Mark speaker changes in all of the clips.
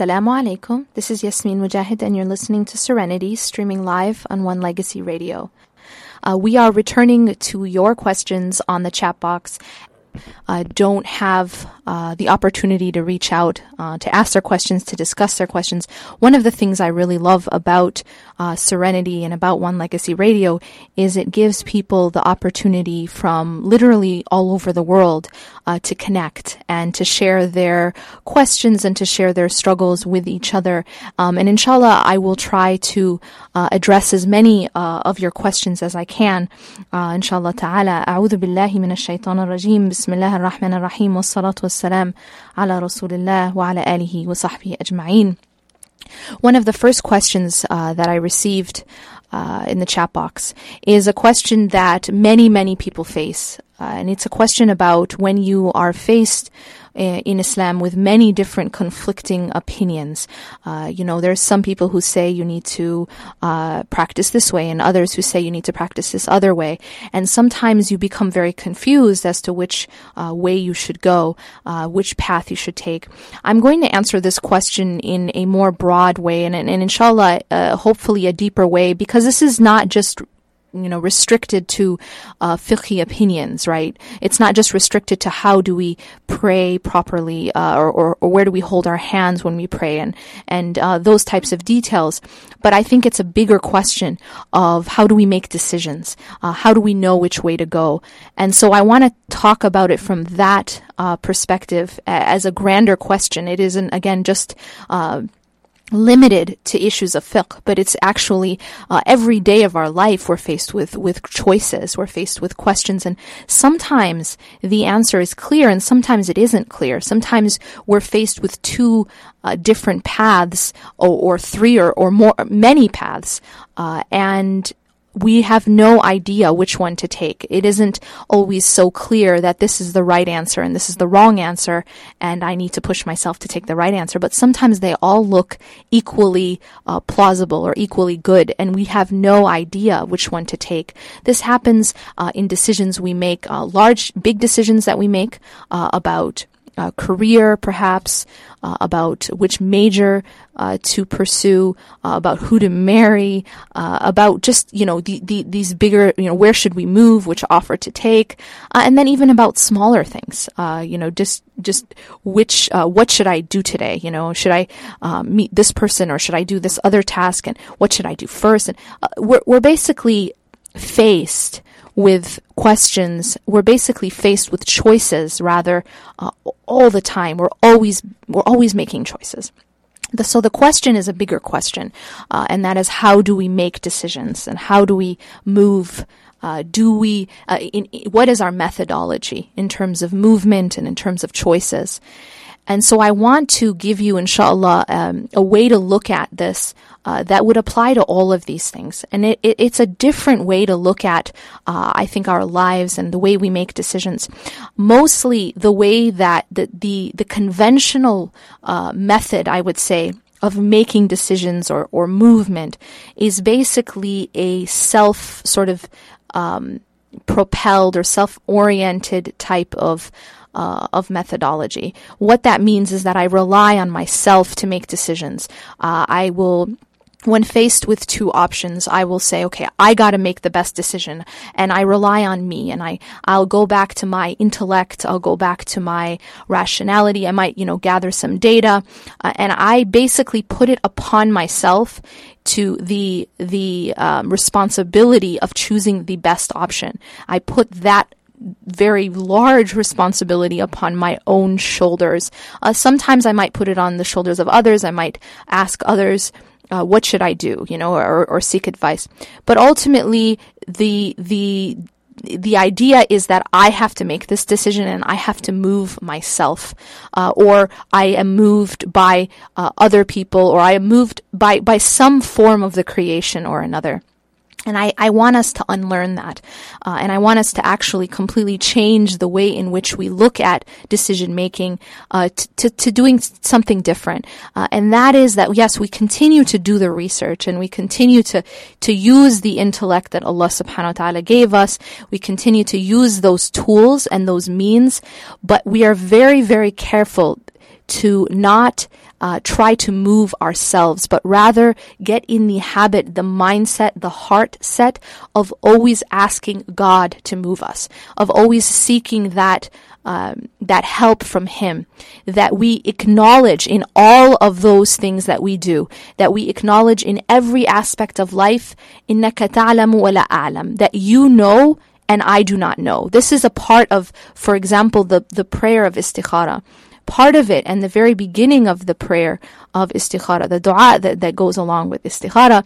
Speaker 1: Assalamu alaikum. This is Yasmin Mogahed, and you're listening to Serenity, streaming live on One Legacy Radio. Uh, we are returning to your questions on the chat box. Uh, don't have uh, the opportunity to reach out uh, to ask their questions, to discuss their questions. One of the things I really love about uh, Serenity and about One Legacy Radio is it gives people the opportunity from literally all over the world uh, to connect and to share their questions and to share their struggles with each other. Um, and inshallah, I will try to uh, address as many uh, of your questions as I can. Uh, inshallah ta'ala. أعوذ بالله من الشيطان الرجيم بسم الله الرحمن الرحيم والصلاة والسلام على رسول الله وعلى آله وصحبه أجمعين. One of the first questions uh, that I received uh, in the chat box is a question that many, many people face. uh, and it's a question about when you are faced uh, in Islam with many different conflicting opinions. Uh, you know, there's some people who say you need to uh, practice this way, and others who say you need to practice this other way. And sometimes you become very confused as to which uh, way you should go, uh, which path you should take. I'm going to answer this question in a more broad way, and, and inshallah, uh, hopefully a deeper way, because this is not just you know restricted to uh, fiqhi opinions, right? It's not just restricted to how do we pray properly, uh, or, or or where do we hold our hands when we pray, and and uh, those types of details. But I think it's a bigger question of how do we make decisions? Uh, how do we know which way to go? And so I want to talk about it from that uh, perspective as a grander question. It isn't again just. Limited to issues of fiqh, but it's actually uh, every day of our life we're faced with with choices, we're faced with questions, and sometimes the answer is clear, and sometimes it isn't clear. Sometimes we're faced with two uh, different paths, or, or three or, or more, many paths, uh, and we have no idea which one to take. It isn't always so clear that this is the right answer and this is the wrong answer, and I need to push myself to take the right answer. But sometimes they all look equally uh, plausible or equally good, and we have no idea which one to take. This happens uh, in decisions we make, uh, large, big decisions that we make uh, about uh, career, perhaps, uh, about which major uh, to pursue, uh, about who to marry, uh, about just you know the, the, these bigger you know where should we move, which offer to take, uh, and then even about smaller things. You know, just just which what should I do today? You know, should I meet this person or should I do this other task? And what should I do first? And we're we're basically faced with questions. We're basically faced with choices rather uh, all the time. We're always we're always making choices. The, so the question is a bigger question, uh, and that is how do we make decisions and how do we move. Uh, do we? Uh, in, what is our methodology in terms of movement and in terms of choices? And so I want to give you, inshallah, um, a way to look at this uh, that would apply to all of these things. And it, it, it's a different way to look at, uh, I think, our lives and the way we make decisions. Mostly the way that the, the, the conventional uh, method, I would say, of making decisions or, or movement is basically a self sort of um, propelled or self oriented type of uh, of methodology. What that means is that I rely on myself to make decisions. Uh, I will when faced with two options, I will say, okay, I got to make the best decision and I rely on me and I, I'll go back to my intellect. I'll go back to my rationality. I might, you know, gather some data uh, and I basically put it upon myself to the, the um, responsibility of choosing the best option. I put that very large responsibility upon my own shoulders. Uh, sometimes I might put it on the shoulders of others. I might ask others, uh, what should I do, you know, or, or seek advice. But ultimately, the the the idea is that I have to make this decision and I have to move myself, uh, or I am moved by uh, other people, or I am moved by by some form of the creation or another. And I, I want us to unlearn that. Uh, and I want us to actually completely change the way in which we look at decision making uh, to, to, to, doing something different. Uh, and that is that, yes, we continue to do the research and we continue to, to use the intellect that Allah subhanahu wa ta'ala gave us. We continue to use those tools and those means, but we are very, very careful to not uh, try to move ourselves, but rather get in the habit, the mindset, the heart set of always asking God to move us, of always seeking that. Um, that help from Him, that we acknowledge in all of those things that we do, that we acknowledge in every aspect of life, إِنَّكَ تَعْلَمُ وَلَا أَعْلَمُ, that you know and I do not know. This is a part of, for example, the, the prayer of istikhara part of it and the very beginning of the prayer of istikhara, the dua that, that goes along with istikhara,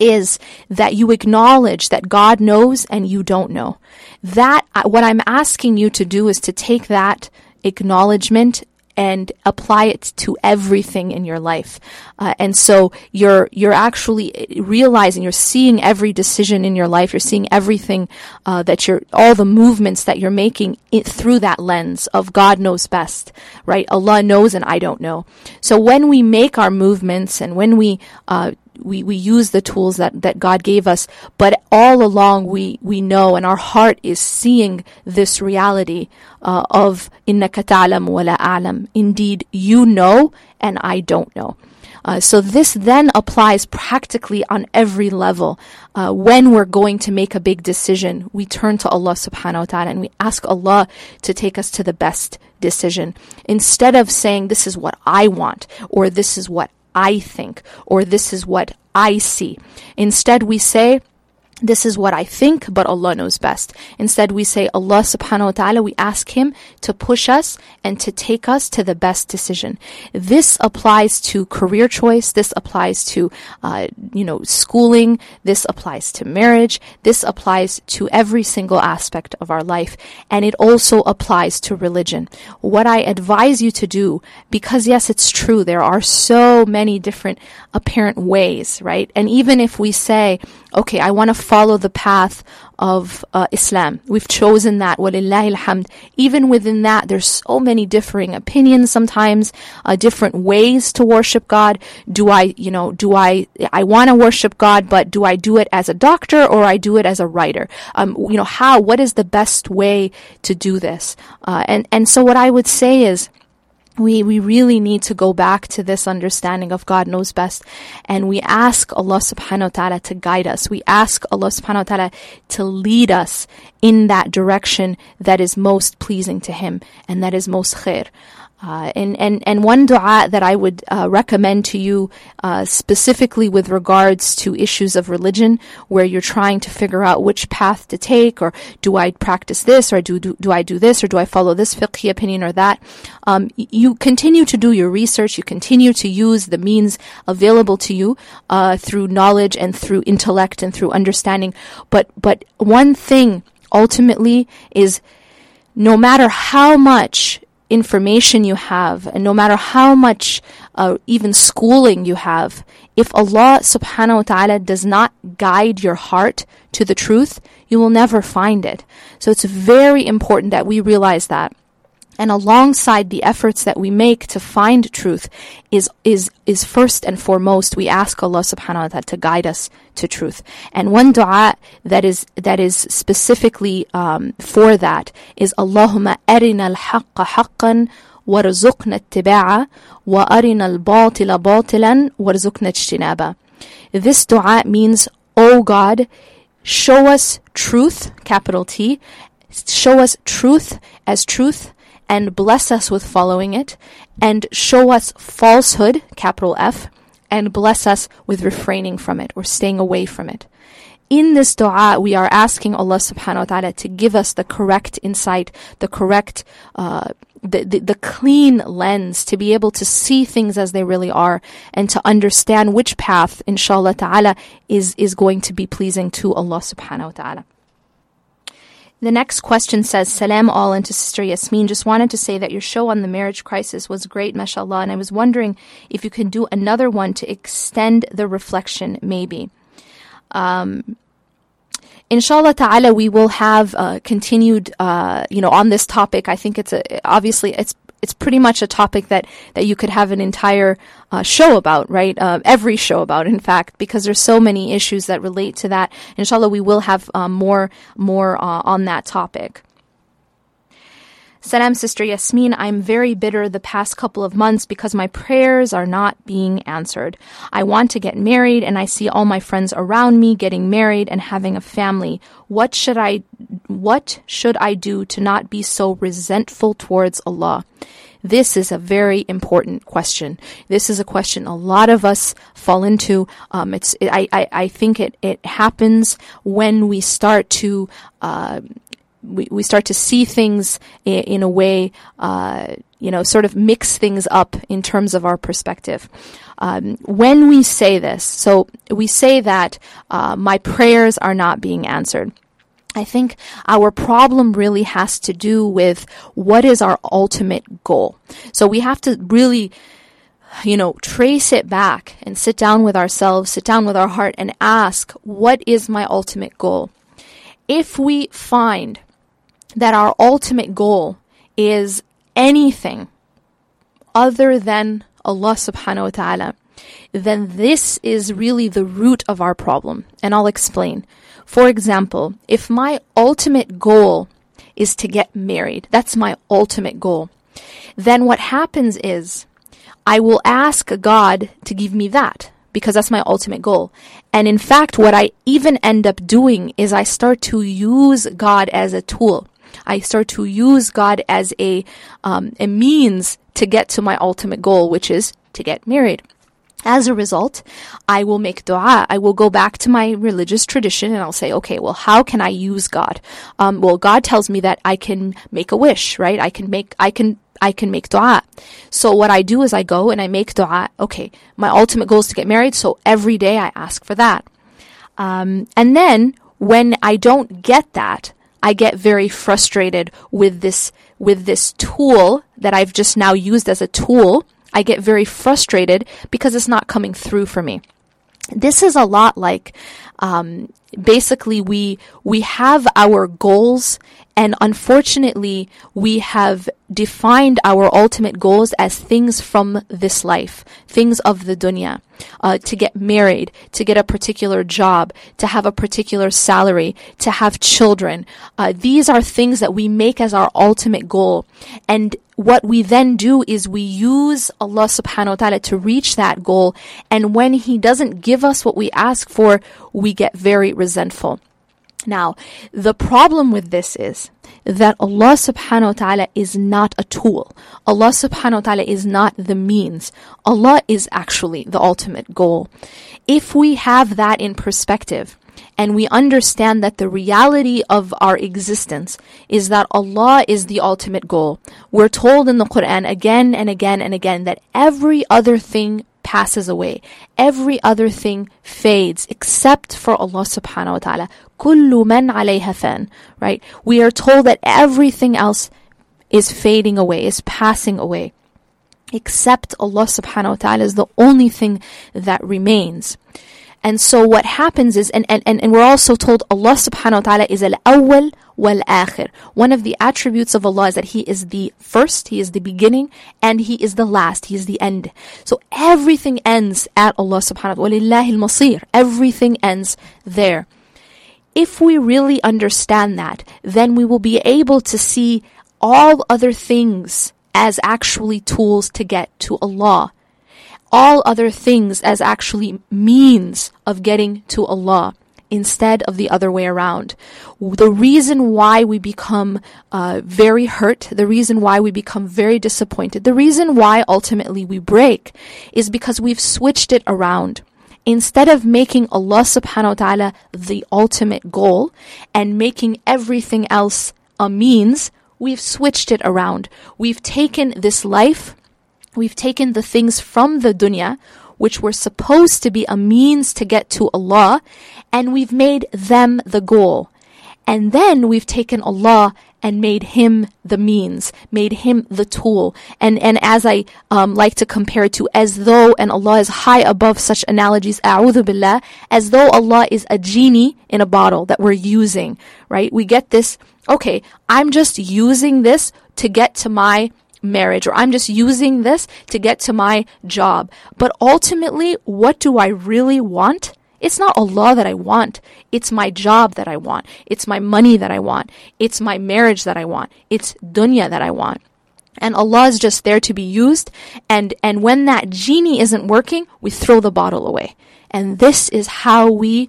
Speaker 1: is that you acknowledge that God knows and you don't know. That, uh, what I'm asking you to do is to take that acknowledgement and apply it to everything in your life. Uh, and so you're you're actually realizing you're seeing every decision in your life. You're seeing everything uh, that you're all the movements that you're making it, through that lens of God knows best, right? Allah knows and I don't know. So when we make our movements and when we uh, we, we use the tools that, that God gave us, but all along we, we know and our heart is seeing this reality uh, of Inna katalam wa la a'lam. Indeed, you know and I don't know. Uh, so this then applies practically on every level. Uh, when we're going to make a big decision, we turn to Allah subhanahu wa ta'ala and we ask Allah to take us to the best decision. Instead of saying, this is what I want, or this is what I think, or this is what I see. Instead, we say, this is what I think, but Allah knows best. Instead, we say, Allah subhanahu wa ta'ala, we ask Him to push us and to take us to the best decision. This applies to career choice. This applies to, uh, you know, schooling. This applies to marriage. This applies to every single aspect of our life. And it also applies to religion. What I advise you to do, because yes, it's true, there are so many different apparent ways, right? And even if we say, okay, I want to follow the path of uh, Islam. We've chosen that. Walillahi. Even within that, there's so many differing opinions sometimes, uh, different ways to worship God. Do I, you know, do I, I want to worship God, but do I do it as a doctor or I do it as a writer? Um, you know, how, what is the best way to do this? Uh, and, and so what I would say is, we, we really need to go back to this understanding of God knows best. And we ask Allah subhanahu wa ta'ala to guide us. We ask Allah subhanahu wa ta'ala to lead us in that direction that is most pleasing to Him and that is most khair. Uh, and, and, and one dua that I would uh, recommend to you uh, specifically with regards to issues of religion, where you're trying to figure out which path to take, or do I practice this, or do, do, do I do this, or do I follow this fiqh opinion or that, um, you continue to do your research, you continue to use the means available to you uh, through knowledge and through intellect and through understanding. But, but one thing ultimately is no matter how much information you have, and no matter how much uh, even schooling you have, if Allah subhanahu wa ta'ala does not guide your heart to the truth, you will never find it. So it's very important that we realize that. And alongside the efforts that we make to find truth is, is, is first and foremost, we ask Allah subhanahu wa ta'ala to guide us to truth. And one dua that is, that is specifically, um, for that is Allahumma arina al-haqqa haqqan wa arina al-batila batilan warzuqna ijtinaba. This dua means, O God, show us truth, capital T, show us truth as truth and bless us with following it, and show us falsehood, capital F, and bless us with refraining from it or staying away from it. in this dua, we are asking Allah subhanahu wa ta'ala to give us the correct insight, the correct, uh, the, the, the clean lens to be able to see things as they really are and to understand which path, inshallah ta'ala, is, is going to be pleasing to Allah subhanahu wa ta'ala. The next question says, Salam all and to Sister Yasmin. Just wanted to say that your show on the marriage crisis was great, mashallah, and I was wondering if you can do another one to extend the reflection, maybe. Um, inshallah ta'ala, we will have uh, continued, uh, you know, on this topic. I think it's a, obviously, it's it's pretty much a topic that, that you could have an entire uh, show about, right? Uh, every show about, in fact, because there's so many issues that relate to that. Inshallah, we will have um, more more uh, on that topic. Salam, Sister Yasmin. I'm very bitter the past couple of months because my prayers are not being answered. I want to get married and I see all my friends around me getting married and having a family. What should I, what should I do to not be so resentful towards Allah? This is a very important question. This is a question a lot of us fall into. Um, it's, I, I, I think it, it happens when we start to, uh, we, we start to see things in, in a way, uh, you know, sort of mix things up in terms of our perspective. Um, when we say this, so we say that uh, my prayers are not being answered. I think our problem really has to do with what is our ultimate goal. So we have to really, you know, trace it back and sit down with ourselves, sit down with our heart and ask, what is my ultimate goal? If we find that our ultimate goal is anything other than Allah subhanahu wa ta'ala, then this is really the root of our problem. And I'll explain. For example, if my ultimate goal is to get married, that's my ultimate goal, then what happens is I will ask God to give me that because that's my ultimate goal. And in fact, what I even end up doing is I start to use God as a tool. I start to use God as a, um, a means to get to my ultimate goal, which is to get married. As a result, I will make dua. I will go back to my religious tradition and I'll say, okay, well, how can I use God? Um, well, God tells me that I can make a wish, right? I can make, I can I can make dua. So what I do is I go and I make dua. Okay, my ultimate goal is to get married, so every day I ask for that. Um, and then when I don't get that, I get very frustrated with this with this tool that I've just now used as a tool. I get very frustrated because it's not coming through for me. This is a lot like um, basically we we have our goals and unfortunately we have defined our ultimate goals as things from this life things of the dunya. Uh, to get married to get a particular job to have a particular salary to have children. Uh, these are things that we make as our ultimate goal. And what we then do is we use Allah subhanahu wa ta'ala to reach that goal. And when he doesn't give us what we ask for we get very resentful. Now, the problem with this is that Allah subhanahu wa ta'ala is not a tool. Allah subhanahu wa ta'ala is not the means. Allah is actually the ultimate goal. If we have that in perspective, and we understand that the reality of our existence is that Allah is the ultimate goal. We're told in the Quran again and again and again that every other thing passes away. Every other thing fades except for Allah subhanahu wa ta'ala. Kullu man alayha fan. Right? We are told that everything else is fading away, is passing away. Except Allah subhanahu wa ta'ala is the only thing that remains. And so what happens is, and, and, and, we're also told Allah subhanahu wa ta'ala is al-awwal wal-akhir. One of the attributes of Allah is that He is the first, He is the beginning, and He is the last, He is the end. So everything ends at Allah subhanahu wa ta'ala. Everything ends there. If we really understand that, then we will be able to see all other things as actually tools to get to Allah. All other things as actually means of getting to Allah instead of the other way around. The reason why we become uh, very hurt, the reason why we become very disappointed, the reason why ultimately we break is because we've switched it around. instead of making Allah subhanahu wa ta'ala the ultimate goal and making everything else a means, we've switched it around. We've taken this life, we've taken the things from the dunya, which were supposed to be a means to get to Allah, and we've made them the goal. And then we've taken Allah and made him the means, made him the tool. And, and as I um, like to compare it to, as though, and Allah is high above such analogies, a'udhu billah, as though Allah is a genie in a bottle that we're using, right? We get this, okay, I'm just using this to get to my marriage or I'm just using this to get to my job. But ultimately, what do I really want? It's not Allah that I want. It's my job that I want. It's my money that I want. It's my marriage that I want. It's dunya that I want. And Allah is just there to be used. And, and when that genie isn't working, we throw the bottle away. And this is how we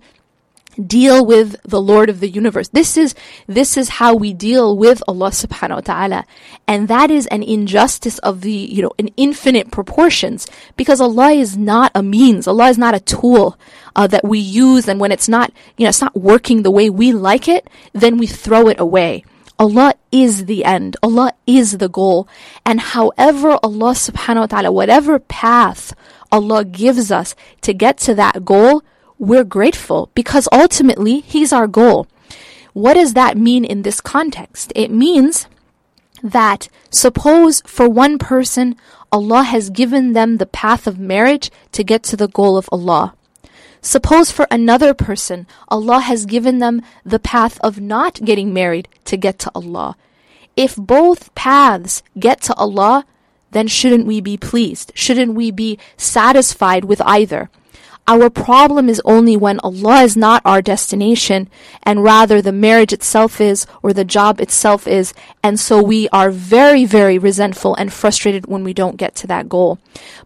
Speaker 1: deal with the Lord of the universe. This is, this is how we deal with Allah subhanahu wa ta'ala. And that is an injustice of the, you know, in infinite proportions because Allah is not a means. Allah is not a tool uh, that we use. And when it's not, you know, it's not working the way we like it, then we throw it away. Allah is the end. Allah is the goal. And however Allah subhanahu wa ta'ala, whatever path Allah gives us to get to that goal, we're grateful because ultimately He's our goal. What does that mean in this context? It means that suppose for one person, Allah has given them the path of marriage to get to the goal of Allah. Suppose for another person, Allah has given them the path of not getting married to get to Allah. If both paths get to Allah, then shouldn't we be pleased? Shouldn't we be satisfied with either? Our problem is only when Allah is not our destination and rather the marriage itself is or the job itself is. And so we are very, very resentful and frustrated when we don't get to that goal.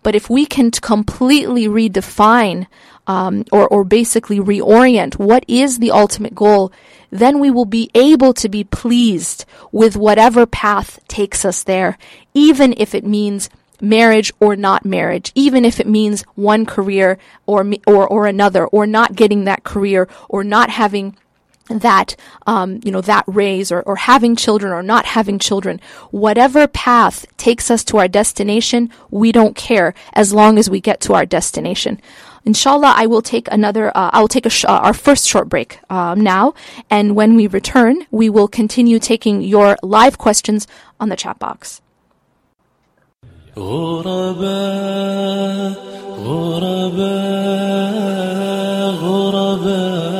Speaker 1: But if we can completely redefine um, or, or basically reorient what is the ultimate goal, then we will be able to be pleased with whatever path takes us there, even if it means marriage or not marriage, even if it means one career or or or another, or not getting that career, or not having that um, you know that raise or, or having children or not having children. Whatever path takes us to our destination we don't care as long as we get to our destination. Inshallah i will take another uh, i will take sh- uh, our first short break um, now. And when we return we will continue taking your live questions on the chat box
Speaker 2: غرباء غرباء غرباء.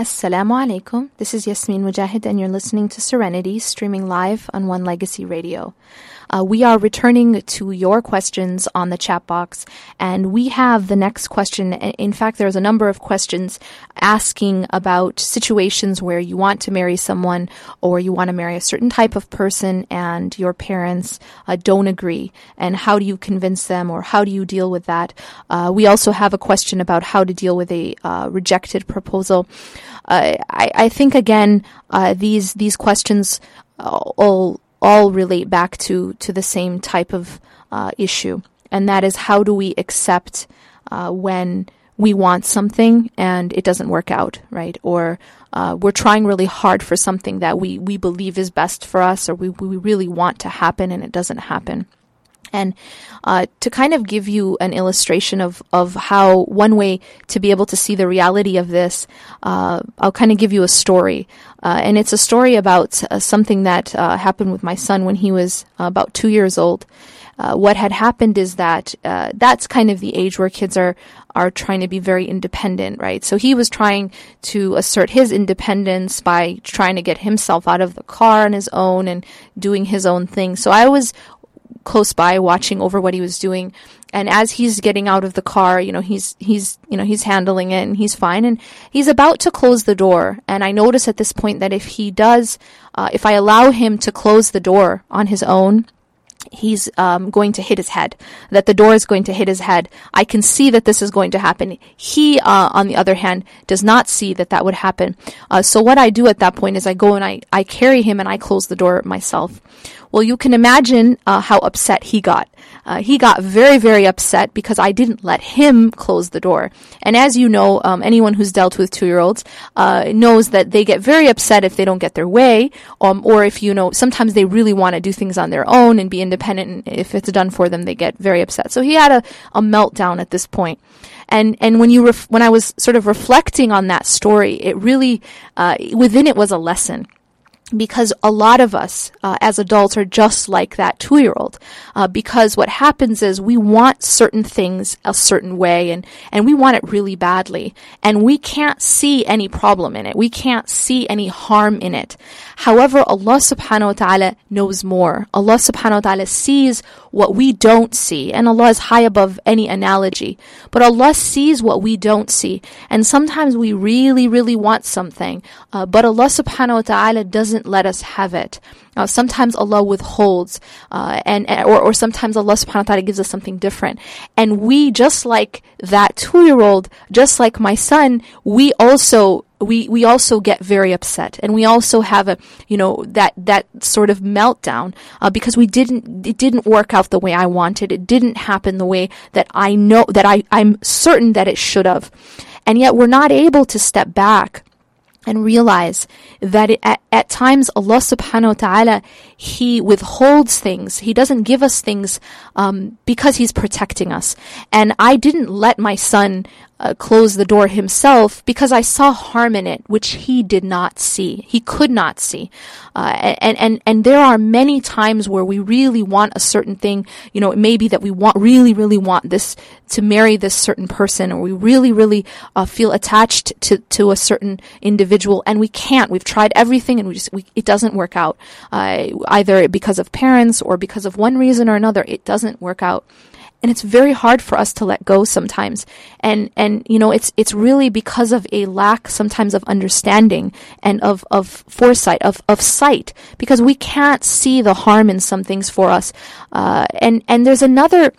Speaker 1: Assalamu alaikum. This is Yasmin Mogahed, and you're listening to Serenity, streaming live on One Legacy Radio. Uh, we are returning to your questions on the chat box, and we have the next question. In fact, there's a number of questions asking about situations where you want to marry someone or you want to marry a certain type of person, and your parents uh, don't agree. And how do you convince them, or how do you deal with that? Uh, we also have a question about how to deal with a uh, rejected proposal. Uh, I, I think again, uh, these these questions all all relate back to to the same type of uh, issue, and that is how do we accept uh, when we want something and it doesn't work out, right? Or uh, we're trying really hard for something that we we believe is best for us, or we we really want to happen and it doesn't happen. And uh, to kind of give you an illustration of, of how one way to be able to see the reality of this, uh, I'll kind of give you a story. Uh, and it's a story about uh, something that uh, happened with my son when he was about two years old. Uh, what had happened is that that's kind of the age where kids are are trying to be very independent, right? So he was trying to assert his independence by trying to get himself out of the car on his own and doing his own thing. So I was close by watching over what he was doing. And as he's getting out of the car, you know, he's, he's, you know, he's handling it and he's fine. And he's about to close the door. And I notice at this point that if he does, uh, if I allow him to close the door on his own, he's um, going to hit his head, that the door is going to hit his head. I can see that this is going to happen. He, uh, on the other hand, does not see that that would happen. Uh, so what I do at that point is I go and I, I carry him and I close the door myself. Well, you can imagine uh, how upset he got. Uh, he got very, very upset because I didn't let him close the door. And as you know, um, anyone who's dealt with two-year-olds uh, knows that they get very upset if they don't get their way, um, or if you know, sometimes they really want to do things on their own and be independent. And if it's done for them, they get very upset. So he had a, a meltdown at this point. And and when you ref- when I was sort of reflecting on that story, it really uh, within it was a lesson because a lot of us uh, as adults are just like that two year old. Uh, because what happens is we want certain things a certain way and, and we want it really badly. And we can't see any problem in it. We can't see any harm in it. However, Allah subhanahu wa ta'ala knows more. Allah subhanahu wa ta'ala sees what we don't see. And Allah is high above any analogy. But Allah sees what we don't see. And sometimes we really, really want something. Uh, but Allah subhanahu wa ta'ala doesn't let us have it. Uh, sometimes Allah withholds, uh, and or, or sometimes Allah subhanahu wa ta'ala gives us something different. And we, just like that two-year-old, just like my son, we also we we also get very upset and we also have a you know that that sort of meltdown uh, because we didn't it didn't work out the way I wanted it didn't happen the way that I know that I I'm certain that it should have and yet we're not able to step back and realize that it, at, at times Allah subhanahu wa ta'ala, He withholds things. He doesn't give us things um, because He's protecting us. And I didn't let my son uh, close the door himself because I saw harm in it, which he did not see. He could not see. Uh, and, and, and there are many times where we really want a certain thing. You know, it may be that we want, really, really want this to marry this certain person or we really, really uh, feel attached to, to a certain individual and we can't. We've tried everything and we just, we, it doesn't work out. Uh, either because of parents or because of one reason or another, it doesn't work out and it's very hard for us to let go sometimes. And and you know it's it's really because of a lack sometimes of understanding and of of foresight of of sight because we can't see the harm in some things for us. Uh, and and there's another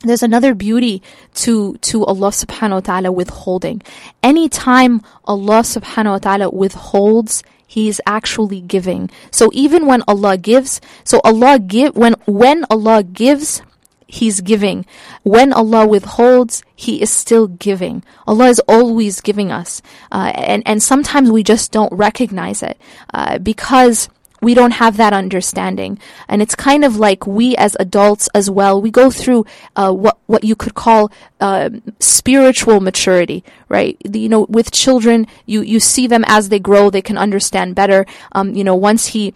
Speaker 1: there's another beauty to to Allah subhanahu wa ta'ala withholding. Anytime Allah subhanahu wa ta'ala withholds he is actually giving. So even when Allah gives so Allah give when when Allah gives He's giving. When Allah withholds, He is still giving. Allah is always giving us. Uh, and, and sometimes we just don't recognize it uh, because we don't have that understanding. And it's kind of like we as adults as well, we go through uh, what, what you could call uh, spiritual maturity, right? You know, with children, you, you see them as they grow, they can understand better. Um, you know, once he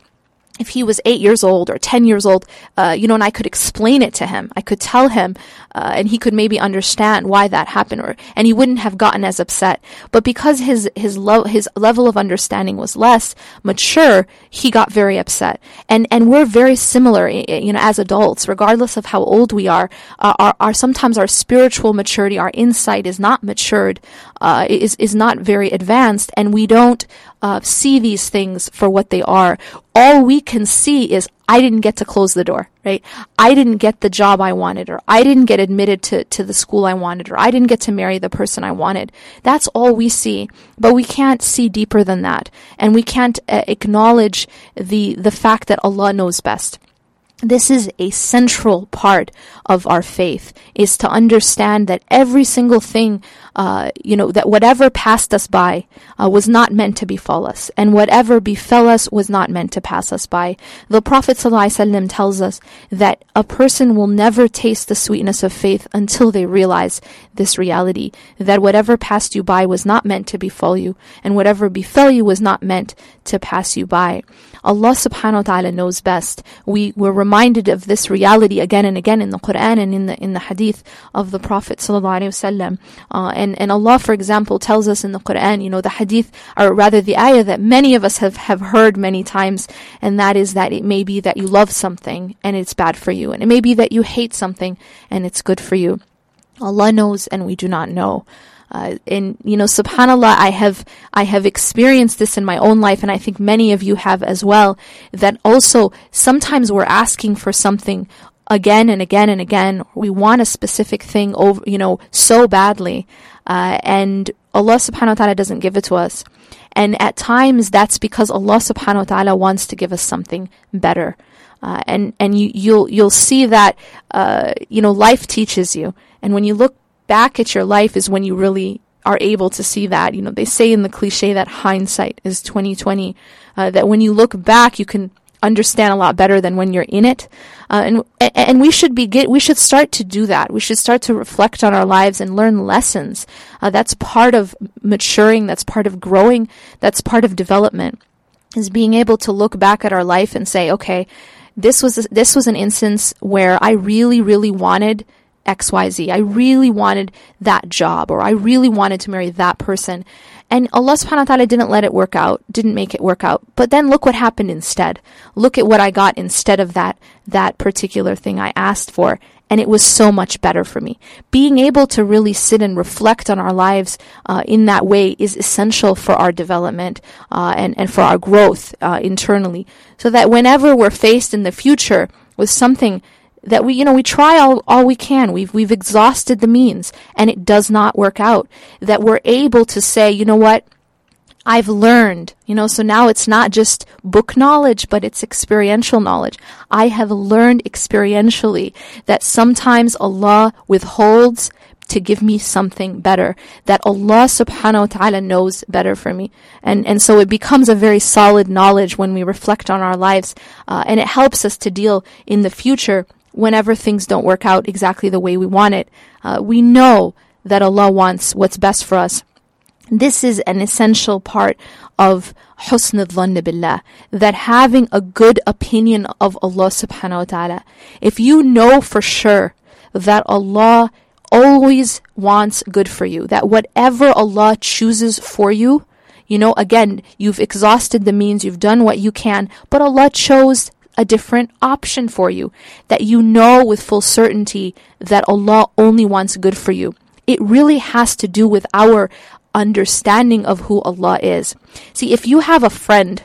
Speaker 1: if he was eight years old or 10 years old, uh, you know, and I could explain it to him, I could tell him, uh, and he could maybe understand why that happened, or, and he wouldn't have gotten as upset. But because his, his, lo- his level of understanding was less mature, he got very upset. And, and we're very similar, you know, as adults, regardless of how old we are, uh, our, our, sometimes our spiritual maturity, our insight is not matured, uh, is, is not very advanced, and we don't, uh, see these things for what they are. All we can see is, I didn't get to close the door, right? I didn't get the job I wanted, or I didn't get admitted to, to the school I wanted, or I didn't get to marry the person I wanted. That's all we see. But we can't see deeper than that. And we can't uh, acknowledge the, the fact that Allah knows best this is a central part of our faith is to understand that every single thing uh, you know that whatever passed us by uh, was not meant to befall us and whatever befell us was not meant to pass us by. The prophet ﷺ tells us that a person will never taste the sweetness of faith until they realize this reality that whatever passed you by was not meant to befall you and whatever befell you was not meant to pass you by Allah subhanahu wa ta'ala knows best we were reminded of this reality again and again in the Quran and in the in the Hadith of the Prophet sallallahu. Uh, and and Allah, for example, tells us in the Quran, you know, the Hadith or rather the ayah that many of us have have heard many times, and that is that it may be that you love something and it's bad for you, and it may be that you hate something and it's good for you. Allah knows, and we do not know. Uh, and you know, subhanallah, I have I have experienced this in my own life, and I think many of you have as well. That also sometimes we're asking for something again and again and again. We want a specific thing over, you know, so badly, uh, and Allah Subhanahu wa Taala doesn't give it to us. And at times, that's because Allah Subhanahu wa Taala wants to give us something better. Uh, and and you, you'll you'll see that uh, you know life teaches you, and when you look back at your life is when you really are able to see that. You know, they say in the cliche that hindsight is twenty twenty. Uh, that when you look back, you can understand a lot better than when you're in it. Uh, and and we should be get, we should start to do that. We should start to reflect on our lives and learn lessons. Uh, that's part of maturing. That's part of growing. That's part of development. Is being able to look back at our life and say, okay, this was this was an instance where I really really wanted XYZ. I really wanted that job or I really wanted to marry that person. And Allah subhanahu wa ta'ala didn't let it work out, didn't make it work out. But then look what happened instead. Look at what I got instead of that that particular thing I asked for. And it was so much better for me. Being able to really sit and reflect on our lives uh, in that way is essential for our development uh, and, and for our growth uh, internally. So that whenever we're faced in the future with something that we, you know, we try all, all we can. We've, we've exhausted the means and it does not work out. That we're able to say, you know what? I've learned, you know, so now it's not just book knowledge, but it's experiential knowledge. I have learned experientially that sometimes Allah withholds to give me something better, that Allah subhanahu wa ta'ala knows better for me. And, and so it becomes a very solid knowledge when we reflect on our lives, uh, and it helps us to deal in the future whenever things don't work out exactly the way we want it. Uh, we know that Allah wants what's best for us. This is an essential part of husn al billah, that having a good opinion of Allah subhanahu wa ta'ala. If you know for sure that Allah always wants good for you, that whatever Allah chooses for you, you know, again, you've exhausted the means, you've done what you can, but Allah chose a different option for you, that you know with full certainty that Allah only wants good for you. It really has to do with our understanding of who Allah is. See, if you have a friend,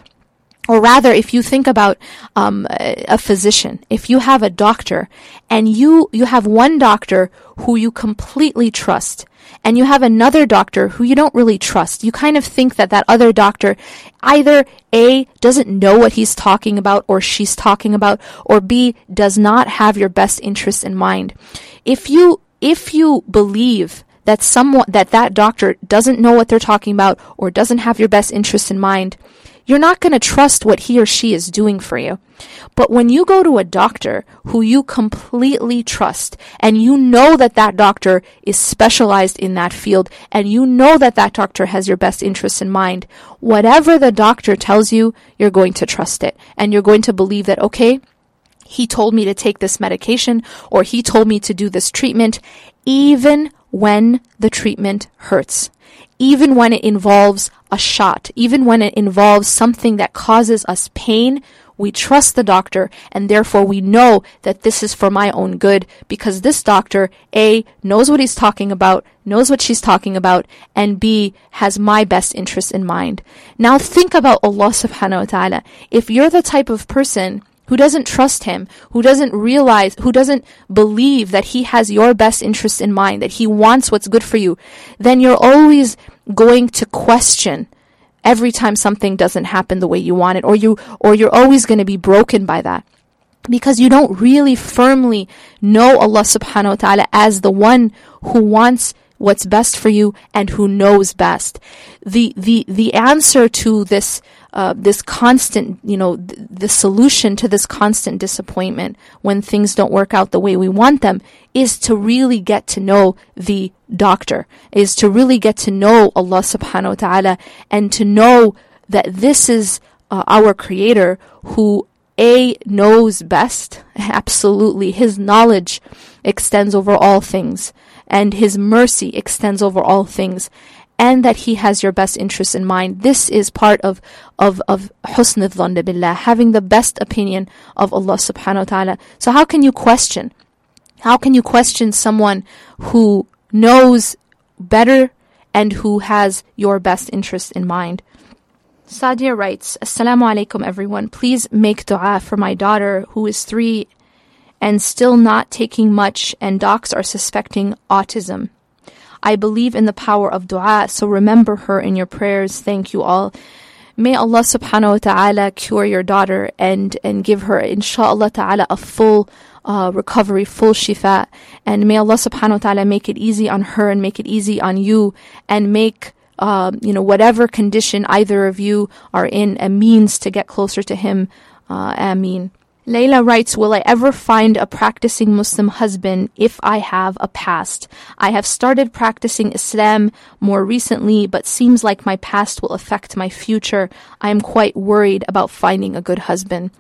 Speaker 1: or rather, if you think about um, a physician, if you have a doctor, and you you have one doctor who you completely trust, and you have another doctor who you don't really trust. You kind of think that that other doctor either A, doesn't know what he's talking about or she's talking about, or B, does not have your best interests in mind. If you, if you believe that someone, that that doctor doesn't know what they're talking about or doesn't have your best interests in mind, you're not going to trust what he or she is doing for you. But when you go to a doctor who you completely trust and you know that that doctor is specialized in that field and you know that that doctor has your best interests in mind, whatever the doctor tells you, you're going to trust it and you're going to believe that, okay, he told me to take this medication or he told me to do this treatment, even when the treatment hurts even when it involves a shot, even when it involves something that causes us pain, we trust the doctor and therefore we know that this is for my own good because this doctor, A, knows what he's talking about, knows what she's talking about, and B, has my best interest in mind. Now think about Allah subhanahu wa ta'ala. If you're the type of person who doesn't trust him, who doesn't realize, who doesn't believe that he has your best interest in mind, that he wants what's good for you, then you're always going to question every time something doesn't happen the way you want it, or you, or you're always going to be broken by that. Because you don't really firmly know Allah subhanahu wa ta'ala as the one who wants what's best for you and who knows best. The, the, the answer to this, uh, this constant, you know, th- the solution to this constant disappointment when things don't work out the way we want them is to really get to know the doctor, is to really get to know Allah subhanahu wa ta'ala and to know that this is uh, our creator who A knows best. Absolutely. His knowledge extends over all things and his mercy extends over all things and that he has your best interests in mind. This is part of of of husn al billah, having the best opinion of Allah subhanahu wa ta'ala. So how can you question? How can you question someone who knows better and who has your best interest in mind? Sadia writes, Assalamu alaikum everyone. Please make dua for my daughter who is three and still not taking much and docs are suspecting autism. I believe in the power of dua, so remember her in your prayers. Thank you all. May Allah subhanahu wa ta'ala cure your daughter and, and give her, inshallah ta'ala, a full uh, recovery, full shifa. And may Allah subhanahu wa ta'ala make it easy on her and make it easy on you and make um, you know, whatever condition either of you are in, a means to get closer to Him. Uh, ameen. Layla writes, Will I ever find a practicing Muslim husband if I have a past? I have started practicing Islam more recently, but seems like my past will affect my future. I am quite worried about finding a good husband.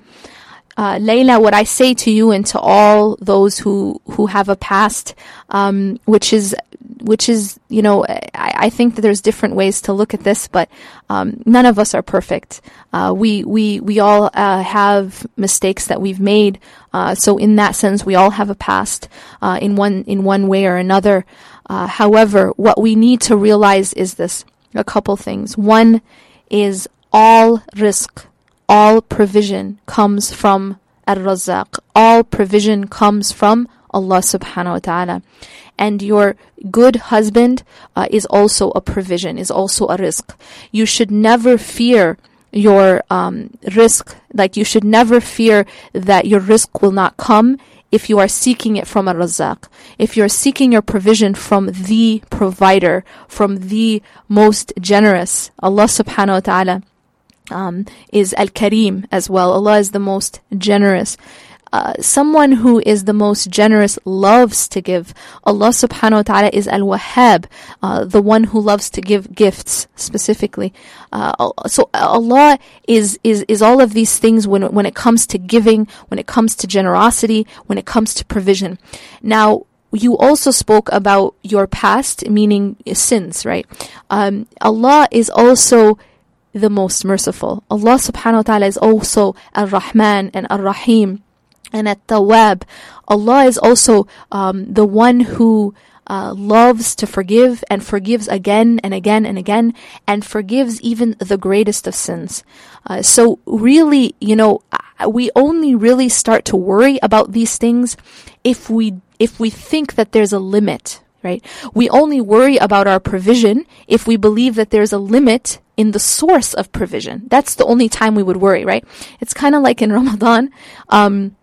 Speaker 1: Uh, Layla, what I say to you and to all those who, who have a past, um, which is which is, you know, I, I, think that there's different ways to look at this, but um, none of us are perfect. Uh, we we we all uh, have mistakes that we've made. Uh, so in that sense, we all have a past uh, in one in one way or another. Uh, however, what we need to realize is this: a couple things. One is all rizq, all provision comes from Ar-Razzaq. All provision comes from Allah subhanahu wa ta'ala and your good husband uh, is also a provision, is also a rizq. You should never fear your um, rizq, like you should never fear that your rizq will not come if you are seeking it from Ar-Razzaq. If you're seeking your provision from the provider, from the most generous, Allah subhanahu wa ta'ala um, is Al-Kareem as well. Allah is the most generous. Uh, someone who is the most generous loves to give. Allah subhanahu wa ta'ala is Al Wahhab, uh, the one who loves to give gifts specifically. Uh, so Allah is, is, is all of these things when, when it comes to giving, when it comes to generosity, when it comes to provision. Now, you also spoke about your past, meaning sins, right? Um, Allah is also the most merciful. Allah subhanahu wa ta'ala is also Ar-Rahman and Ar-Rahim and at Tawab, Allah is also um, the one who uh, loves to forgive and forgives again and again and again and forgives even the greatest of sins. Uh, so really, you know, we only really start to worry about these things if we if we think that there's a limit, right? We only worry about our provision if we believe that there's a limit in the source of provision. That's the only time we would worry, right? It's kind of like in Ramadan. Um,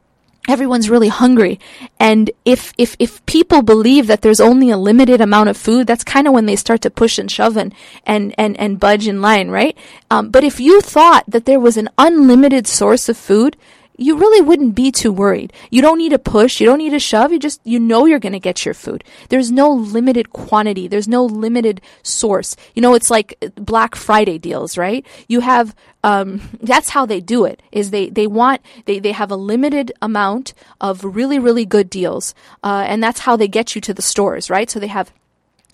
Speaker 1: everyone's really hungry. And if if if people believe that there's only a limited amount of food that's kind of when they start to push and shove and and and, and budge in line right? Um, but if you thought that there was an unlimited source of food you really wouldn't be too worried. You don't need to push, you don't need to shove, you just, you know you're gonna get your food. There's no limited quantity, there's no limited source. You know, it's like Black Friday deals, right? You have, um, that's how they do it, is they, they want, they, they have a limited amount of really, really good deals, uh, and that's how they get you to the stores, right? So they have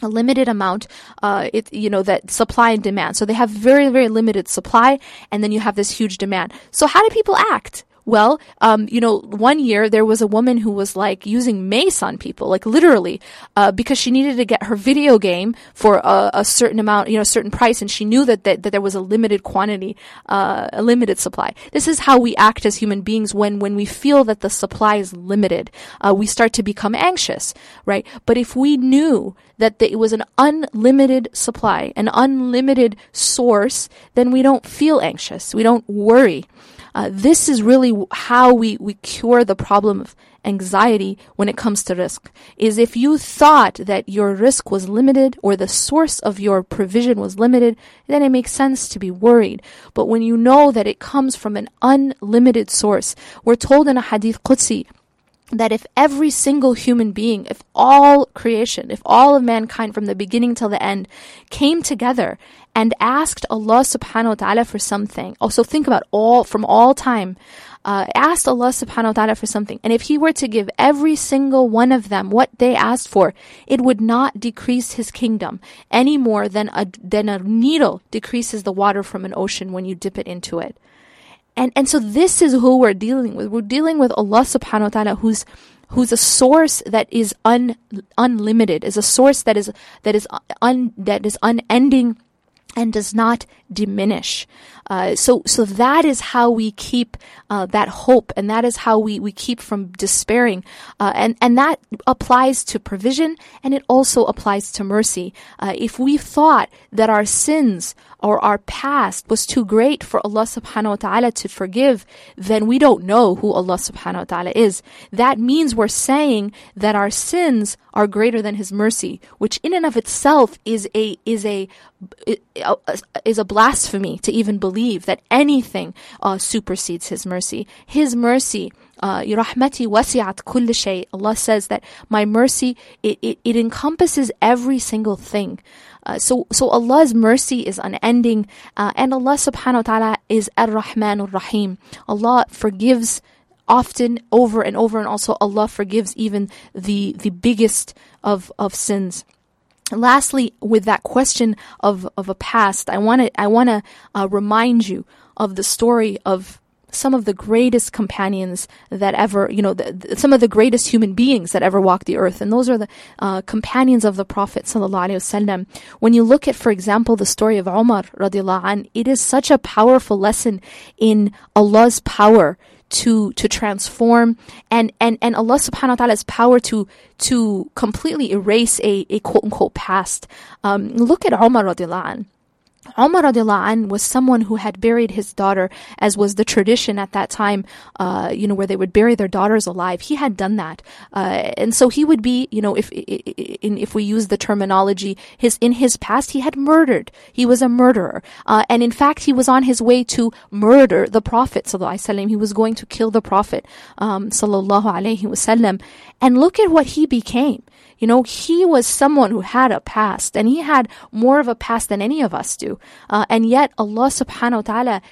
Speaker 1: a limited amount, uh, it, you know, that supply and demand. So they have very, very limited supply, and then you have this huge demand. So how do people act? Well, um, you know, one year there was a woman who was like using mace on people, like literally, uh, because she needed to get her video game for a, a, certain amount, you know, a certain price, and she knew that, that, that there was a limited quantity, uh, a limited supply. This is how we act as human beings when, when we feel that the supply is limited. Uh, we start to become anxious, right? But if we knew that it was an unlimited supply, an unlimited source, then we don't feel anxious. We don't worry. Uh, this is really how we, we cure the problem of anxiety when it comes to rizq. Is if you thought that your rizq was limited or the source of your provision was limited then it makes sense to be worried. But when you know that it comes from an unlimited source we're told in a hadith qudsi that if every single human being, if all creation, if all of mankind from the beginning till the end came together and asked Allah subhanahu wa ta'ala for something. Also think about all, from all time, uh, asked Allah subhanahu wa ta'ala for something. And if he were to give every single one of them what they asked for, it would not decrease his kingdom any more than a, than a needle decreases the water from an ocean when you dip it into it. And, and so this is who we're dealing with. We're dealing with Allah subhanahu wa ta'ala who's, who's a source that is un, unlimited, is a source that is, that is un, that is unending and does not diminish. Uh, so, so that is how we keep uh, that hope, and that is how we, we keep from despairing, uh, and and that applies to provision, and it also applies to mercy. Uh, if we thought that our sins or our past was too great for Allah subhanahu wa ta'ala to forgive, then we don't know who Allah subhanahu wa ta'ala is. That means we're saying that our sins are greater than His mercy, which in and of itself is a is a is a blasphemy to even believe that anything uh, supersedes His mercy. His mercy rahmati wasi'at kull shay. Allah says that my mercy it, it, it encompasses every single thing. Uh, so so Allah's mercy is unending, uh, and Allah Subhanahu wa Taala is Ar-Rahman Ar-Rahim. Allah forgives often over and over, and also Allah forgives even the the biggest of of sins. Lastly, with that question of, of a past, I want to I want to uh, remind you of the story of some of the greatest companions that ever, you know, the, the, some of the greatest human beings that ever walked the earth. And those are the uh, companions of the Prophet sallallahu Alaihi Wasallam. When you look at, for example, the story of Umar radiallahu an, it is such a powerful lesson in Allah's power to to transform and and and Allah subhanahu wa ta'ala's power to to completely erase a, a quote unquote past. Um, look at Umar radiallahu an. Umar an was someone who had buried his daughter, as was the tradition at that time, uh, you know, where they would bury their daughters alive. He had done that. Uh, and so he would be, you know, if, in, if we use the terminology, his, in his past, he had murdered. He was a murderer. Uh, and in fact, he was on his way to murder the Prophet, sallallahu He was going to kill the Prophet, um, sallallahu alaihi wasallam. And look at what he became. You know, he was someone who had a past and he had more of a past than any of us do. Uh, and yet Allah subhanahu wa ta'ala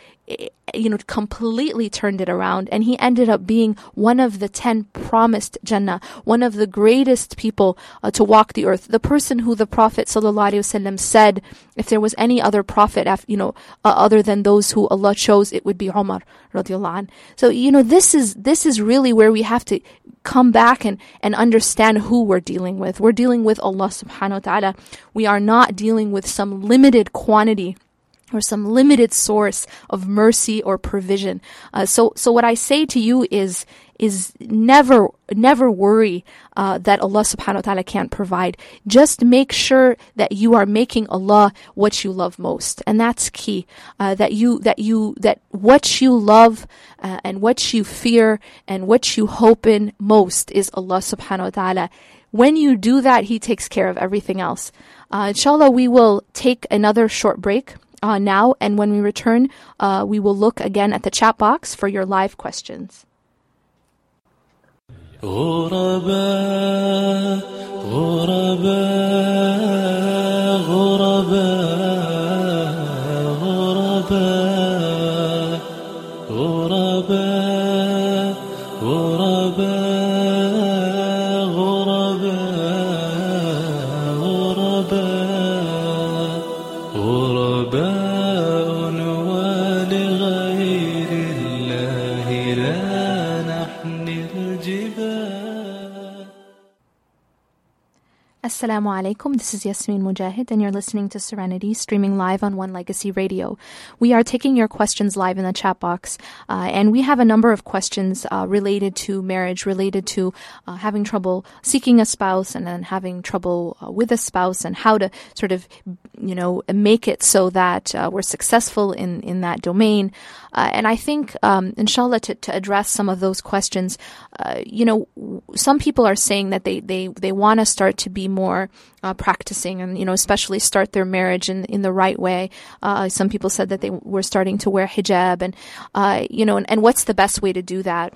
Speaker 1: you know, completely turned it around and he ended up being one of the 10 promised Jannah, one of the greatest people uh, to walk the earth. The person who the Prophet ﷺ said, if there was any other prophet, you know, uh, other than those who Allah chose, it would be Umar radiallahu. So, you know, this is, this is really where we have to come back and, and understand who we're dealing with. We're dealing with Allah subhanahu wa ta'ala. We are not dealing with some limited quantity or some limited source of mercy or provision. Uh, so, so what I say to you is, is never, never worry uh, that Allah subhanahu wa ta'ala can't provide. Just make sure that you are making Allah what you love most. And that's key. Uh, that you, that you, that what you love uh, and what you fear and what you hope in most is Allah subhanahu wa ta'ala. When you do that, He takes care of everything else. Uh, inshallah, we will take another short break uh, now, and when we return, uh, we will look again at the chat box for your live questions.
Speaker 2: غرباء غرباء غرباء
Speaker 1: Assalamu alaikum. This is Yasmin Mogahed, and you're listening to Serenity, streaming live on One Legacy Radio. We are taking your questions live in the chat box, uh, and we have a number of questions uh, related to marriage, related to uh, having trouble seeking a spouse, and then having trouble uh, with a spouse, and how to sort of, you know, make it so that uh, we're successful in in that domain. Uh, and I think, um, inshallah, to, to address some of those questions, you know, some people are saying that they they they want to start to be more uh, practicing and you know especially start their marriage in in the right way uh, some people said that they were starting to wear hijab and uh, you know and, and what's the best way to do that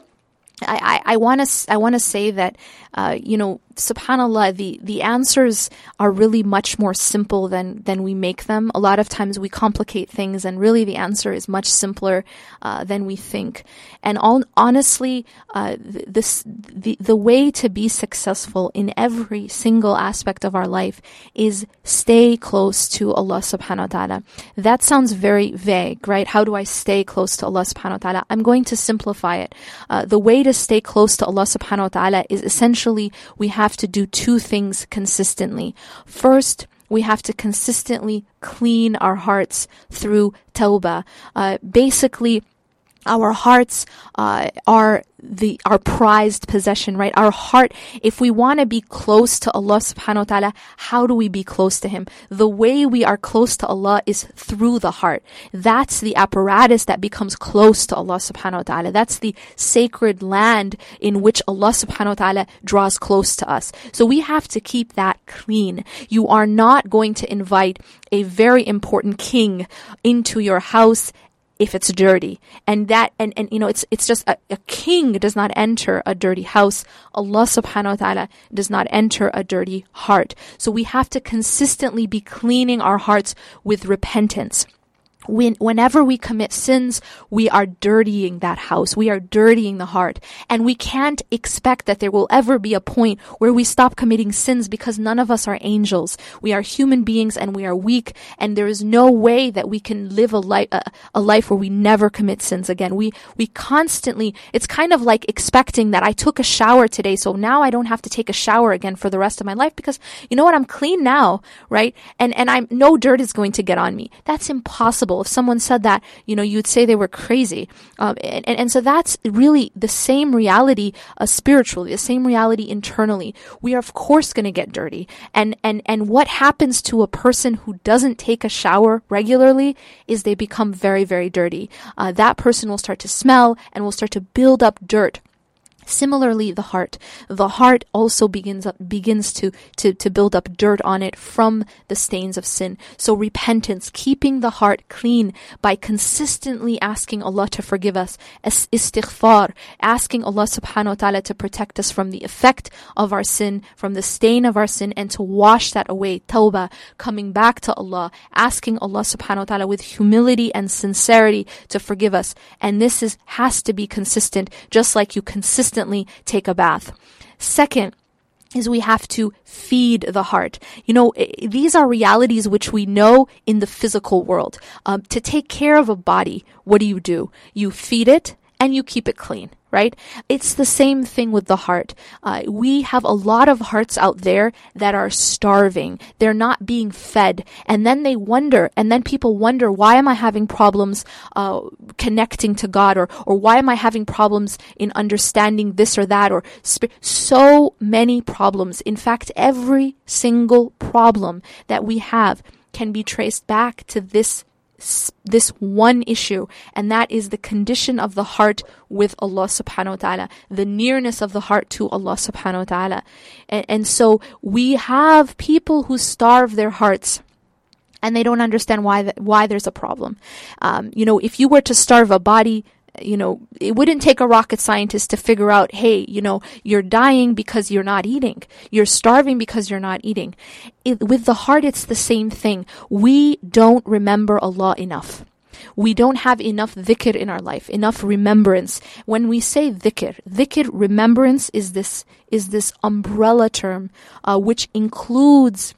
Speaker 1: I, I, want to I want to say that uh, you know subhanallah the the answers are really much more simple than than we make them. A lot of times we complicate things and really the answer is much simpler uh, than we think. And all, honestly uh, this the the way to be successful in every single aspect of our life is stay close to Allah subhanahu wa ta'ala. That sounds very vague right? How do I stay close to Allah subhanahu wa ta'ala? I'm going to simplify it. Uh, the way to stay close to Allah subhanahu wa ta'ala is essentially we have to do two things consistently. First, we have to consistently clean our hearts through tawbah. Uh, basically, our hearts uh, are the our prized possession, right? Our heart, if we want to be close to Allah subhanahu wa ta'ala, how do we be close to Him? The way we are close to Allah is through the heart. That's the apparatus that becomes close to Allah subhanahu wa ta'ala. That's the sacred land in which Allah subhanahu wa ta'ala draws close to us. So we have to keep that clean. You are not going to invite a very important king into your house if it's dirty. And that, and, and you know, it's, it's just a, a king does not enter a dirty house. Allah subhanahu wa ta'ala does not enter a dirty heart. So we have to consistently be cleaning our hearts with repentance when, whenever we commit sins, we are dirtying that house. We are dirtying the heart. And we can't expect that there will ever be a point where we stop committing sins because none of us are angels. We are human beings and we are weak. And there is no way that we can live a life, a, a life where we never commit sins again. We, we constantly, it's kind of like expecting that I took a shower today. So now I don't have to take a shower again for the rest of my life because you know what? I'm clean now, right? And, and I'm, no dirt is going to get on me. That's impossible if someone said that, you know, you'd say they were crazy. Um, and, and, so that's really the same reality uh, spiritually, the same reality internally. We are, of course, going to get dirty. And, and, and what happens to a person who doesn't take a shower regularly is they become very, very dirty. Uh, that person will start to smell and will start to build up dirt Similarly, the heart. The heart also begins up, begins to, to, to build up dirt on it from the stains of sin. So repentance, keeping the heart clean by consistently asking Allah to forgive us. Istighfar, asking Allah subhanahu wa ta'ala to protect us from the effect of our sin, from the stain of our sin, and to wash that away. Tawbah, coming back to Allah, asking Allah subhanahu wa ta'ala with humility and sincerity to forgive us. And this is, has to be consistent, just like you consistently constantly take a bath. Second, is we have to feed the heart. You know, these are realities which we know in the physical world. Um, to take care of a body, what do you do? You feed it and you keep it clean right? It's the same thing with the heart. Uh, we have a lot of hearts out there that are starving. They're not being fed. And then they wonder, and then people wonder, why am I having problems uh, connecting to God? Or, or why am I having problems in understanding this or that? Or sp- so many problems. In fact, every single problem that we have can be traced back to this this one issue, and that is the condition of the heart with Allah subhanahu wa ta'ala, the nearness of the heart to Allah subhanahu wa ta'ala. And, and so we have people who starve their hearts and they don't understand why why there's a problem. Um, you know, if you were to starve a body, you know, it wouldn't take a rocket scientist to figure out, hey, you know, you're dying because you're not eating. You're starving because you're not eating. It, with the heart, it's the same thing. We don't remember Allah enough. We don't have enough dhikr in our life, enough remembrance. When we say dhikr, dhikr, remembrance is this, is this umbrella term, uh, which includes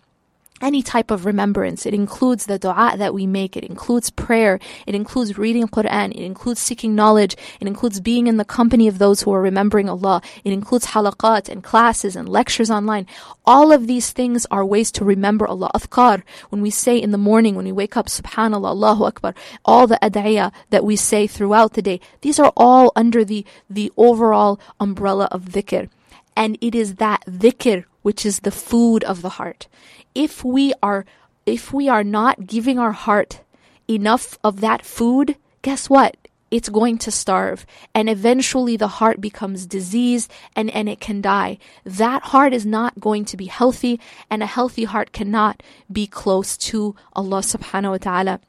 Speaker 1: any type of remembrance. It includes the dua that we make. It includes prayer. It includes reading Quran. It includes seeking knowledge. It includes being in the company of those who are remembering Allah. It includes halaqat and classes and lectures online. All of these things are ways to remember Allah. Athkar, when we say in the morning, when we wake up, subhanallah, Allahu Akbar, all the ad'iyah that we say throughout the day, these are all under the, the overall umbrella of dhikr. And it is that dhikr which is the food of the heart if we are if we are not giving our heart enough of that food, guess what? It's going to starve. And eventually the heart becomes diseased and, and it can die. That heart is not going to be healthy, and a healthy heart cannot be close to Allah subhanahu wa ta'ala.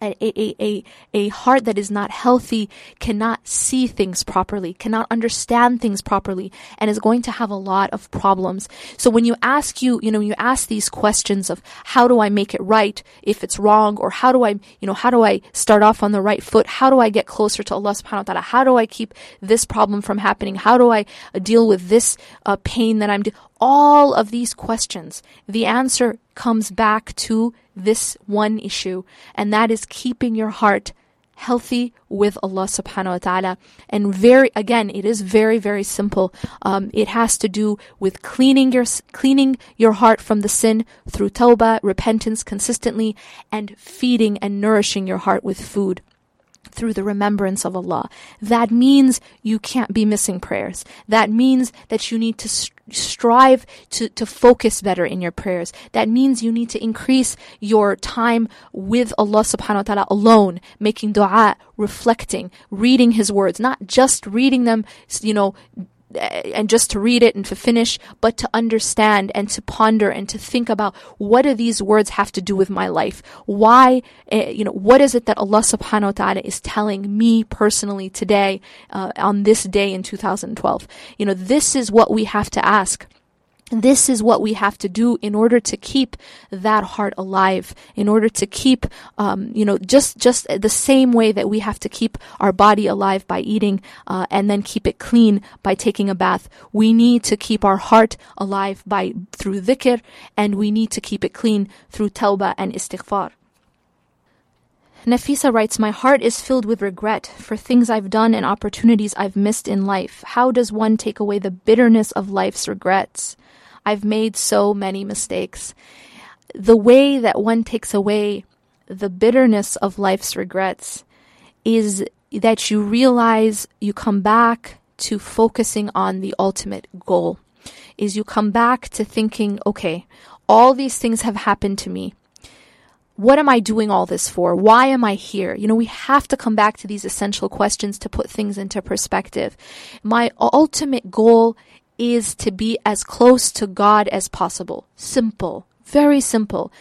Speaker 1: A, a, a, a heart that is not healthy cannot see things properly, cannot understand things properly, and is going to have a lot of problems. So when you ask you, you know, you ask these questions of how do I make it right if it's wrong, or how do I, you know, how do I start off on the right foot? How do I get closer to Allah subhanahu wa ta'ala? How do I keep this problem from happening? How do I uh, deal with this uh, pain that I'm de- all of these questions, the answer comes back to this one issue, and that is keeping your heart healthy with Allah subhanahu wa ta'ala. And very, again, it is very, very simple. Um, it has to do with cleaning your, cleaning your heart from the sin through tawbah, repentance consistently, and feeding and nourishing your heart with food through the remembrance of Allah. That means you can't be missing prayers. That means that you need to strive to, to focus better in your prayers. That means you need to increase your time with Allah subhanahu wa ta'ala alone, making dua, reflecting, reading His words, not just reading them, you know, and just to read it and to finish, but to understand and to ponder and to think about what do these words have to do with my life? Why, uh, you know, what is it that Allah subhanahu wa ta'ala is telling me personally today, uh, on this day in 2012? You know, this is what we have to ask. This is what we have to do in order to keep that heart alive, in order to keep, um, you know, just, just the same way that we have to keep our body alive by eating, uh, and then keep it clean by taking a bath. We need to keep our heart alive by, through dhikr, and we need to keep it clean through tawbah and istighfar. Nafisa writes, My heart is filled with regret for things I've done and opportunities I've missed in life. How does one take away the bitterness of life's regrets? I've made so many mistakes. The way that one takes away the bitterness of life's regrets is that you realize you come back to focusing on the ultimate goal. Is you come back to thinking, okay, all these things have happened to me. What am I doing all this for? Why am I here? You know, we have to come back to these essential questions to put things into perspective. My ultimate goal is to be as close to God as possible. Simple. Very simple.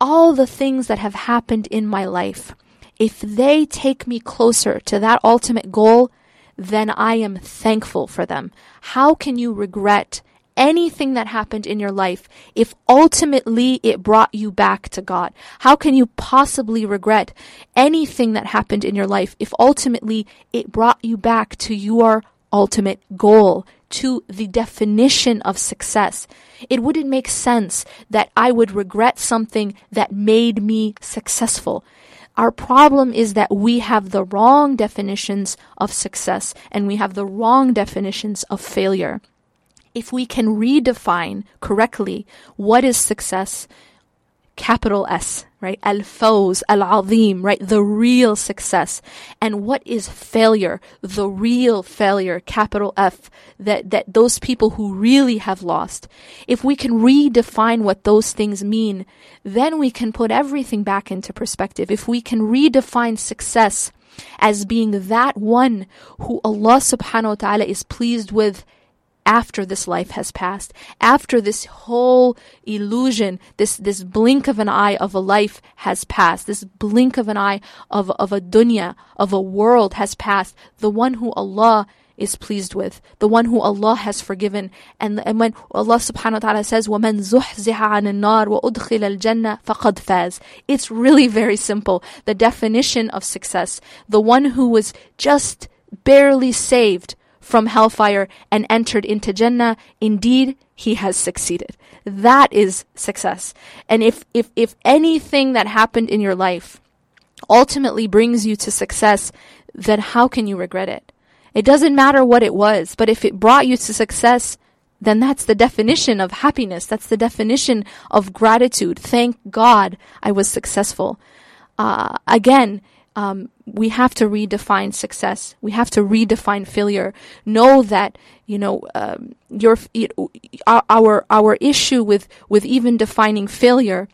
Speaker 1: All the things that have happened in my life, if they take me closer to that ultimate goal, then I am thankful for them. How can you regret anything that happened in your life if ultimately it brought you back to God? How can you possibly regret anything that happened in your life if ultimately it brought you back to your ultimate goal, to the definition of success. It wouldn't make sense that I would regret something that made me successful. Our problem is that we have the wrong definitions of success and we have the wrong definitions of failure. If we can redefine correctly what is success, capital S, right? Al-fawz, al-azim, right? The real success. And what is failure? The real failure, capital F, that, that those people who really have lost. If we can redefine what those things mean, then we can put everything back into perspective. If we can redefine success as being that one who Allah subhanahu wa ta'ala is pleased with after this life has passed, after this whole illusion, this, this blink of an eye of a life has passed, this blink of an eye of, of a dunya, of a world has passed, the one who Allah is pleased with, the one who Allah has forgiven. And, and when Allah subhanahu wa ta'ala says, وَمَنْ زُحْزِحَ عَنِ النَّارِ وَأُدْخِلَ الْجَنَّةِ فَقَدْ فَازَ It's really very simple. The definition of success. The one who was just barely saved from hellfire and entered into Jannah, indeed, he has succeeded. That is success. And if, if, if anything that happened in your life ultimately brings you to success, then how can you regret it? It doesn't matter what it was, but if it brought you to success, then that's the definition of happiness. That's the definition of gratitude. Thank God I was successful. Uh, again, um, we have to redefine success. We have to redefine failure. Know that you know um, your our our issue with with even defining failure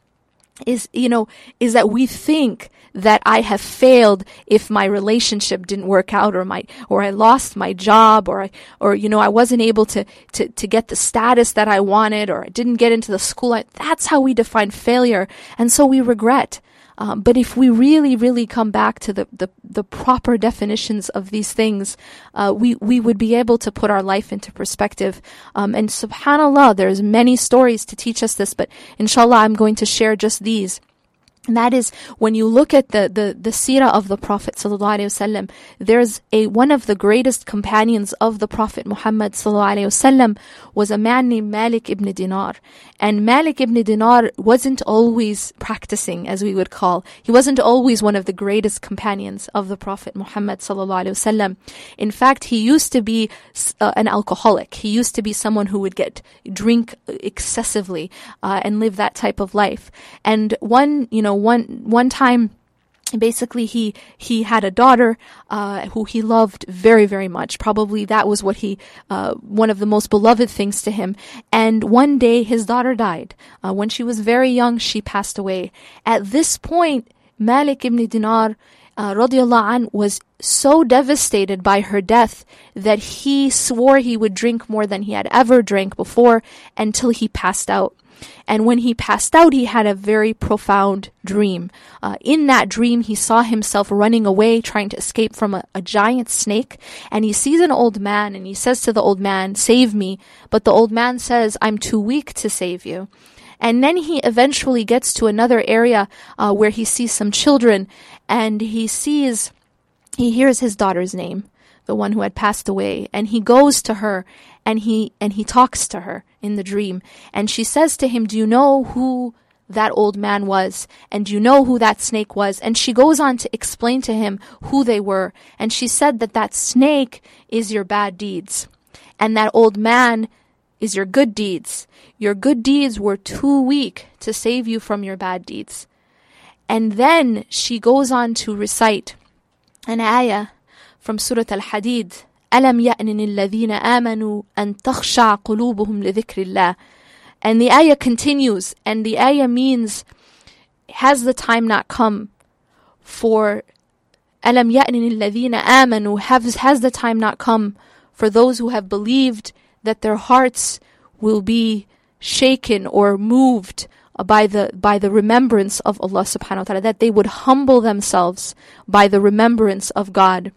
Speaker 1: is you know is that we think that I have failed if my relationship didn't work out or my or I lost my job or I or you know I wasn't able to to to get the status that I wanted or I didn't get into the school I, that's how we define failure and so we regret Um, but if we really, really come back to the, the, the proper definitions of these things, uh, we, we would be able to put our life into perspective. Um, and subhanAllah, there's many stories to teach us this, but inshallah, I'm going to share just these. And that is when you look at the, the, the seerah of the Prophet ﷺ, there's a one of the greatest companions of the Prophet Muhammad ﷺ was a man named Malik ibn Dinar. And Malik ibn Dinar wasn't always practicing, as we would call. He wasn't always one of the greatest companions of the Prophet Muhammad ﷺ. In fact, he used to be uh, an alcoholic. He used to be someone who would get drink excessively uh, and live that type of life. And one, you know, one one time basically he he had a daughter uh, who he loved very very much. Probably that was what he uh, one of the most beloved things to him. And one day his daughter died. Uh, when she was very young she passed away. At this point malik ibn dinar uh, an, was so devastated by her death that he swore he would drink more than he had ever drank before until he passed out and when he passed out, he had a very profound dream. Uh, in that dream, he saw himself running away, trying to escape from a, a giant snake. And he sees an old man and he says to the old man, Save me. But the old man says, I'm too weak to save you. And then he eventually gets to another area uh, where he sees some children and he sees, he hears his daughter's name, the one who had passed away. And he goes to her and he and he talks to her in the dream. And she says to him do you know who that old man was? And do you know who that snake was? And she goes on to explain to him who they were. And she said that that snake is your bad deeds. And that old man is your good deeds. Your good deeds were too weak to save you from your bad deeds. And then she goes on to recite an ayah from surah al-hadid ألم يأن الذين آمنوا أن تخشع قلوبهم لذكر الله and the ayah continues and the ayah means has the time not come for ألم يأن الذين آمنوا has, has the time not come for those who have believed that their hearts will be shaken or moved by the by the remembrance of Allah subhanahu wa ta'ala that they would humble themselves by the remembrance of God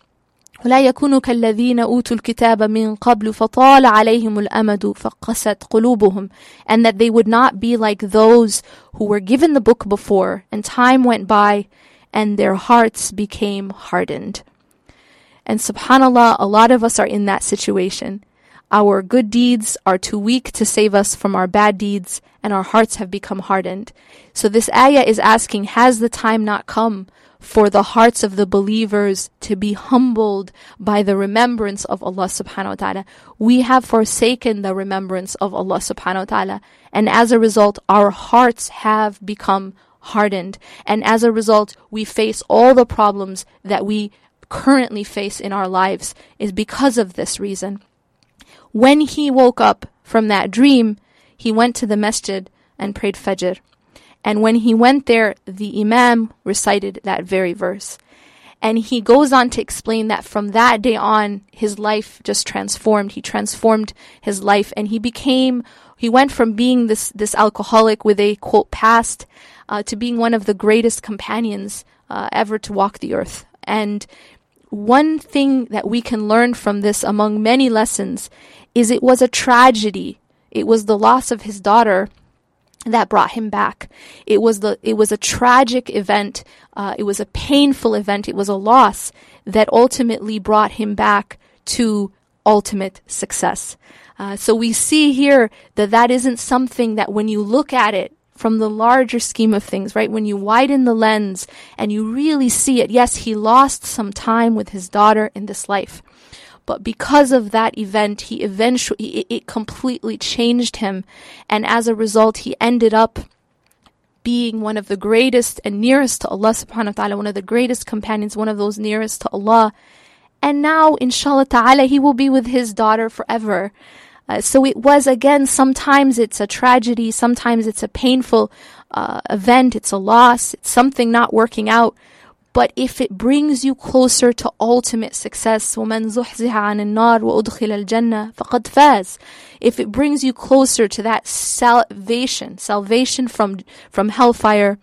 Speaker 1: ولا يكونوا كالذين أوتوا الكتاب من قبل فطال عليهم الأمد فقست قلوبهم and that they would not be like those who were given the book before and time went by and their hearts became hardened. And subhanallah, a lot of us are in that situation. Our good deeds are too weak to save us from our bad deeds, and our hearts have become hardened. So this ayah is asking, has the time not come for the hearts of the believers to be humbled by the remembrance of Allah subhanahu wa ta'ala. We have forsaken the remembrance of Allah subhanahu wa ta'ala. And as a result, our hearts have become hardened. And as a result, we face all the problems that we currently face in our lives is because of this reason. When he woke up from that dream, he went to the masjid and prayed Fajr. And when he went there, the Imam recited that very verse. And he goes on to explain that from that day on, his life just transformed. He transformed his life and he became, he went from being this, this alcoholic with a quote past, uh, to being one of the greatest companions, uh, ever to walk the earth. And one thing that we can learn from this among many lessons is it was a tragedy. It was the loss of his daughter that brought him back. It was the it was a tragic event. Uh, it was a painful event. It was a loss that ultimately brought him back to ultimate success. Uh, so we see here that that isn't something that when you look at it from the larger scheme of things, right? When you widen the lens and you really see it, yes, he lost some time with his daughter in this life. But because of that event, he eventually, it, completely changed him. And as a result, he ended up being one of the greatest and nearest to Allah subhanahu wa ta'ala, one of the greatest companions, one of those nearest to Allah. And now, inshallah ta'ala, he will be with his daughter forever. Uh, so it was again, sometimes it's a tragedy, sometimes it's a painful uh, event, it's a loss, it's something not working out But if it brings you closer to ultimate success, وَمَنْ زُحْزِحَ عَنِ النَّارِ وَأُدْخِلَ الْجَنَّةِ فَقَدْ فَازَ If it brings you closer to that salvation, salvation from, from hellfire,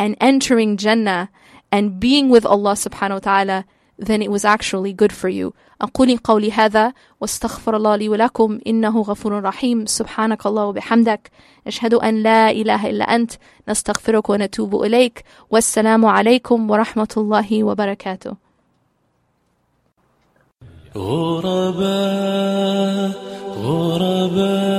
Speaker 1: and entering Jannah and being with Allah subhanahu wa ta'ala, then it was actually good for you. أقول قولي هذا واستغفر الله لي ولكم إنه غفور رحيم. سبحانك الله وبحمدك. نشهد أن لا إله إلا أنت. نستغفرك ونتوب إليك. والسلام عليكم ورحمة الله وبركاته.
Speaker 2: غرباء غرباء.